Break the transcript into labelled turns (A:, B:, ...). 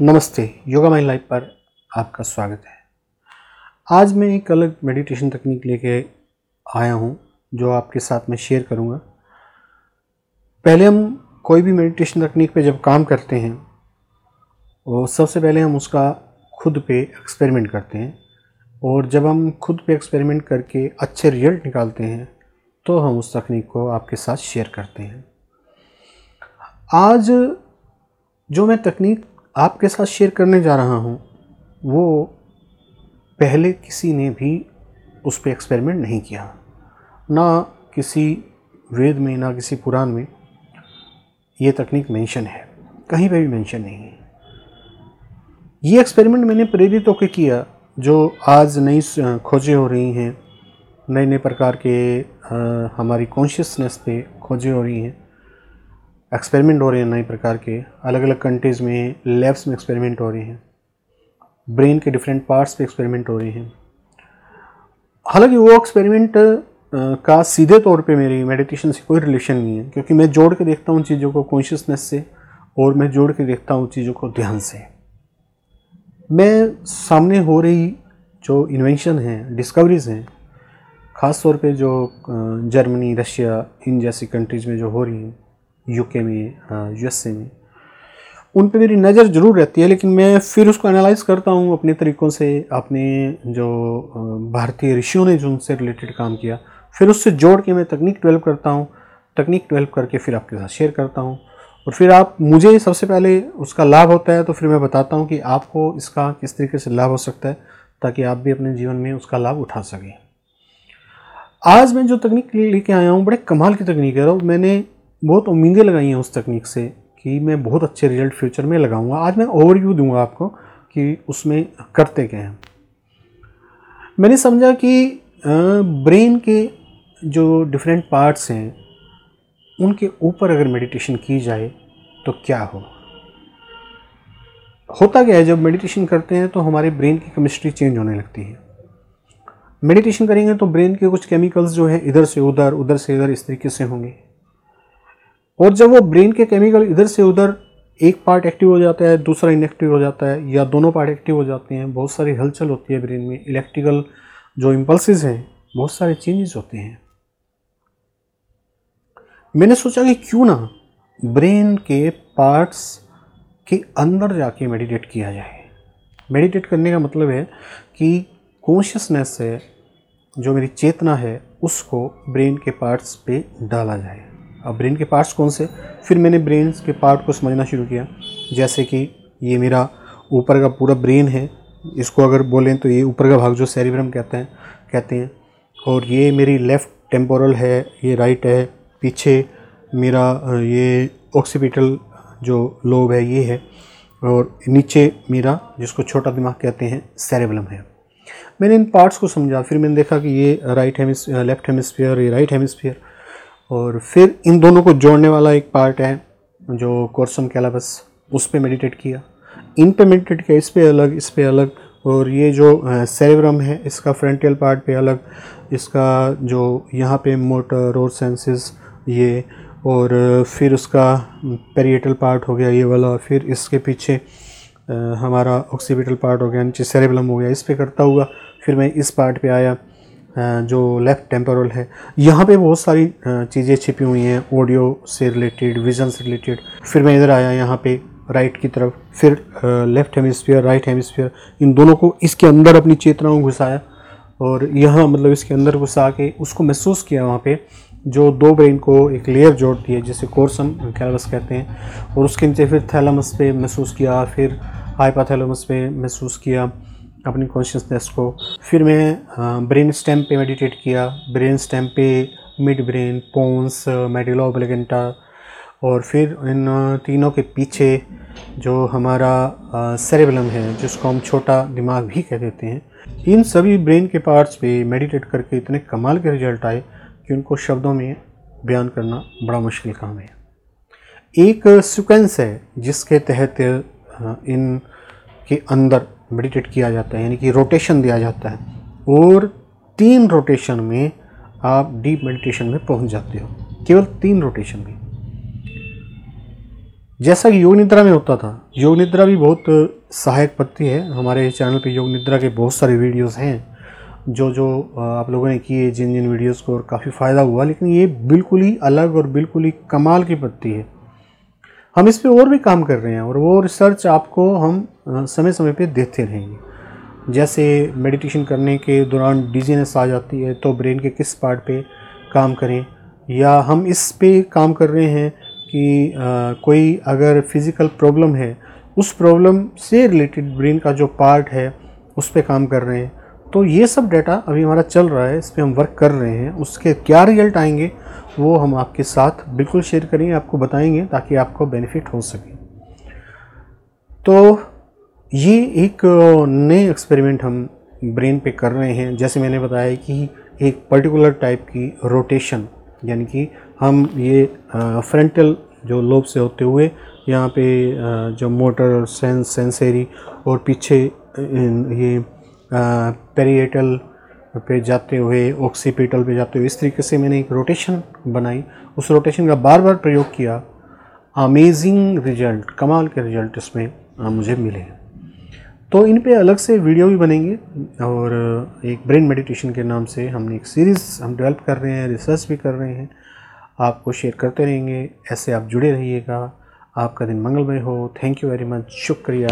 A: नमस्ते, yoga my life पर आपका स्वागत है। आज मैं एक अलग मेडिटेशन तकनीक लेके आया हूँ, जो आपके साथ मैं शेयर करूँगा। पहले हम कोई भी मेडिटेशन तकनीक पे जब काम करते हैं वो सबसे पहले हम उसका खुद पे एक्सपेरिमेंट करते हैं। और जब हम खुद पे एक्सपेरिमेंट करके अच्छे रिज़ल्ट निकालते हैं तो हम उस तकनीक को आपके साथ शेयर करते हैं। आज जो मैं तकनीक आपके साथ शेयर करने जा रहा हूँ वो पहले किसी ने भी उस पर एक्सपेरिमेंट नहीं किया। ना किसी वेद में ना किसी पुराण में ये तकनीक मेंशन है। कहीं पे भी मेंशन नहीं है। ये एक्सपेरिमेंट मैंने प्रेरित होकर किया जो आज नई खोजें हो रही हैं नए नए प्रकार के आ, हमारी कॉन्शियसनेस पे खोजें हो रही हैं। एक्सपेरिमेंट हो रहे हैं नए प्रकार के। अलग अलग कंट्रीज़ में लैब्स में एक्सपेरिमेंट हो रहे हैं। ब्रेन के डिफरेंट पार्ट्स पे एक्सपेरिमेंट हो रहे हैं। हालाँकि वो एक्सपेरिमेंट का सीधे तौर पे मेरी मेडिटेशन से कोई रिलेशन नहीं है, क्योंकि मैं जोड़ के देखता हूँ चीज़ों को कॉन्शियसनेस से और मैं जोड़ के देखता हूँ चीज़ों को ध्यान से। मैं, सामने हो रही जो इन्वेंशन हैं डिस्कवरीज़ हैं ख़ास तौर पे जो जर्मनी रशिया इन जैसी कंट्रीज़ में जो हो रही हैं यूके में यूएसए में। उन पे मेरी नज़र ज़रूर रहती है, लेकिन मैं फिर उसको एनालाइज करता हूँ अपने तरीक़ों से, अपने जो भारतीय ऋषियों ने जो उनसे रिलेटेड काम किया। फिर उससे जोड़ के मैं तकनीक डेवलप करता हूँ। तकनीक डेवलप करके फिर आपके साथ शेयर करता हूँ। और फिर आप, मुझे सबसे पहले उसका लाभ होता है तो फिर मैं बताता हूँ कि आपको इसका किस तरीके से लाभ हो सकता है, ताकि आप भी अपने जीवन में उसका लाभ उठा सकें। आज मैं जो तकनीक लेके आया हूँ, बड़े कमाल की तकनीक है, और मैंने बहुत उम्मीदें लगाई हैं उस तकनीक से कि मैं बहुत अच्छे रिज़ल्ट फ्यूचर में लगाऊँगा। आज मैं ओवरव्यू दूँगा आपको कि उसमें करते क्या हैं। मैंने समझा कि ब्रेन के जो डिफरेंट पार्ट्स हैं, उनके ऊपर अगर मेडिटेशन की जाए तो क्या हो? होता क्या है, जब मेडिटेशन करते हैं तो हमारे ब्रेन की केमिस्ट्री चेंज होने लगती है। मेडिटेशन करेंगे तो ब्रेन के कुछ केमिकल्स जो हैं, इधर से उधर उधर से इधर, इस तरीके से होंगे। और जब वो ब्रेन के केमिकल इधर से उधर एक पार्ट एक्टिव हो जाता है, दूसरा इनएक्टिव हो जाता है, या दोनों पार्ट एक्टिव हो जाते हैं, बहुत सारी हलचल होती है ब्रेन में इलेक्ट्रिकल जो इम्पल्सिस हैं, बहुत सारे चेंजेस होते हैं। मैंने सोचा कि क्यों ना ब्रेन के पार्ट्स के अंदर जाके मेडिटेट किया जाए। मेडिटेट करने का मतलब है कि कॉन्शियसनेस से जो मेरी चेतना है, उसको ब्रेन के पार्ट्स पे डाला जाए। अब ब्रेन के पार्ट्स कौन से? फिर मैंने ब्रेन के पार्ट को समझना शुरू किया। जैसे कि ये मेरा ऊपर का पूरा ब्रेन है, इसको अगर बोलें तो ये ऊपर का भाग जो सेरिब्रम कहते हैं कहते हैं। और ये मेरी लेफ़्ट टेम्पोरल है, ये राइट है, पीछे मेरा ये ऑक्सीपिटल जो लोब है, ये है। और नीचे मेरा, जिसको छोटा दिमाग कहते हैं सेरेबलम है। मैंने इन पार्ट्स को समझा, फिर मैंने देखा कि ये राइट हेमिस लेफ़्ट हेमिस्फीयर ये राइट हेमिस्फीयर और फिर इन दोनों को जोड़ने वाला एक पार्ट है, जो कोर्सम कैलाबस उस पर मेडिटेट किया। इन पे मेडिटेट किया, इस पर अलग, इस पर अलग, और ये जो सेरेब्रम है, इसका फ्रंटियल पार्ट पे अलग, इसका जो यहाँ पे मोटर और सेंसेस ये, और फिर उसका पेरिएटल पार्ट हो गया, ये वाला फिर इसके पीछे हमारा ऑक्सीपिटल पार्ट हो गया, नीचे सेरेबलम हो गया, इस पर करता हुआ, फिर मैं इस पार्ट पे आया। जो लेफ़्ट टेम्पोरल है, यहाँ पे बहुत सारी चीज़ें छिपी हुई हैं ऑडियो से रिलेटेड विज़न से रिलेटेड फिर मैं इधर आया यहाँ पे राइट की तरफ़, फिर लेफ़्ट हेमिस्फीयर राइट हेमिस्फीयर इन दोनों को इसके अंदर अपनी चेतना को घुसाया और यहाँ मतलब इसके अंदर घुसा के उसको महसूस किया वहाँ पे, जो दो ब्रेन को एक लेयर जोड़ती है, जिसे कोर्सम कैलवस कहते हैं, और उसके नीचे फिर थैलमस पे महसूस किया, फिर हाइपाथैलमस पे महसूस किया। अपनी कॉन्शियसनेस को। फिर मैं ब्रेन स्टेम पे मेडिटेट किया। ब्रेन स्टेम पे mid brain pons medulla oblongata और फिर इन तीनों के पीछे जो हमारा सेरेबलम है, जिसको हम छोटा दिमाग भी कह देते हैं, इन सभी ब्रेन के पार्ट्स पे मेडिटेट करके इतने कमाल के रिज़ल्ट आए कि उनको शब्दों में बयान करना बड़ा मुश्किल काम है। एक सीक्वेंस है जिसके तहत इन के अंदर मेडिटेट किया जाता है, यानी कि रोटेशन दिया जाता है। और तीन रोटेशन में आप डीप मेडिटेशन में पहुँच जाते हो। केवल तीन रोटेशन में। जैसा कि योग निद्रा में होता था, योग निद्रा भी बहुत सहायक पत्ती है। हमारे चैनल पे योग निद्रा के बहुत सारे वीडियोस हैं, जो जो आप लोगों ने किए, जिन जिन वीडियोस को और काफ़ी फ़ायदा हुआ, लेकिन ये बिल्कुल ही अलग और बिल्कुल ही कमाल की पत्ती है। हम इस पर और भी काम कर रहे हैं और वो रिसर्च आपको हम समय समय पे देते रहेंगे। जैसे मेडिटेशन करने के दौरान डिजीनेस आ जाती है तो ब्रेन के किस पार्ट पे काम करें? या हम इस पे काम कर रहे हैं कि आ, कोई अगर फ़िज़िकल प्रॉब्लम है उस प्रॉब्लम से रिलेटेड ब्रेन का जो पार्ट है उस पर काम कर रहे हैं। तो ये सब डाटा अभी हमारा चल रहा है इस पर हम वर्क कर रहे हैं उसके क्या रिज़ल्ट आएँगे? वो हम आपके साथ बिल्कुल शेयर करेंगे, आपको बताएँगे ताकि आपको बेनिफिट हो सके। तो ये एक नए एक्सपेरिमेंट हम ब्रेन पे कर रहे हैं। जैसे मैंने बताया कि एक पर्टिकुलर टाइप की रोटेशन, यानी कि हम ये फ्रंटल जो लोब से होते हुए यहाँ पे जो मोटर, सेंस, सेंसेरी और पीछे ये पेरिएटल पे जाते हुए ऑक्सीपिटल पे जाते हुए, इस तरीके से मैंने एक रोटेशन बनाई। उस रोटेशन का बार बार प्रयोग किया। अमेजिंग रिज़ल्ट कमाल के रिज़ल्ट इसमें मुझे मिले तो इन पे अलग से वीडियो भी बनेंगे और एक ब्रेन मेडिटेशन के नाम से हमने एक सीरीज़ हम डेवलप कर रहे हैं रिसर्च भी कर रहे हैं। आपको शेयर करते रहेंगे, ऐसे आप जुड़े रहिएगा। आपका दिन मंगलमय हो। थैंक यू वेरी मच शुक्रिया।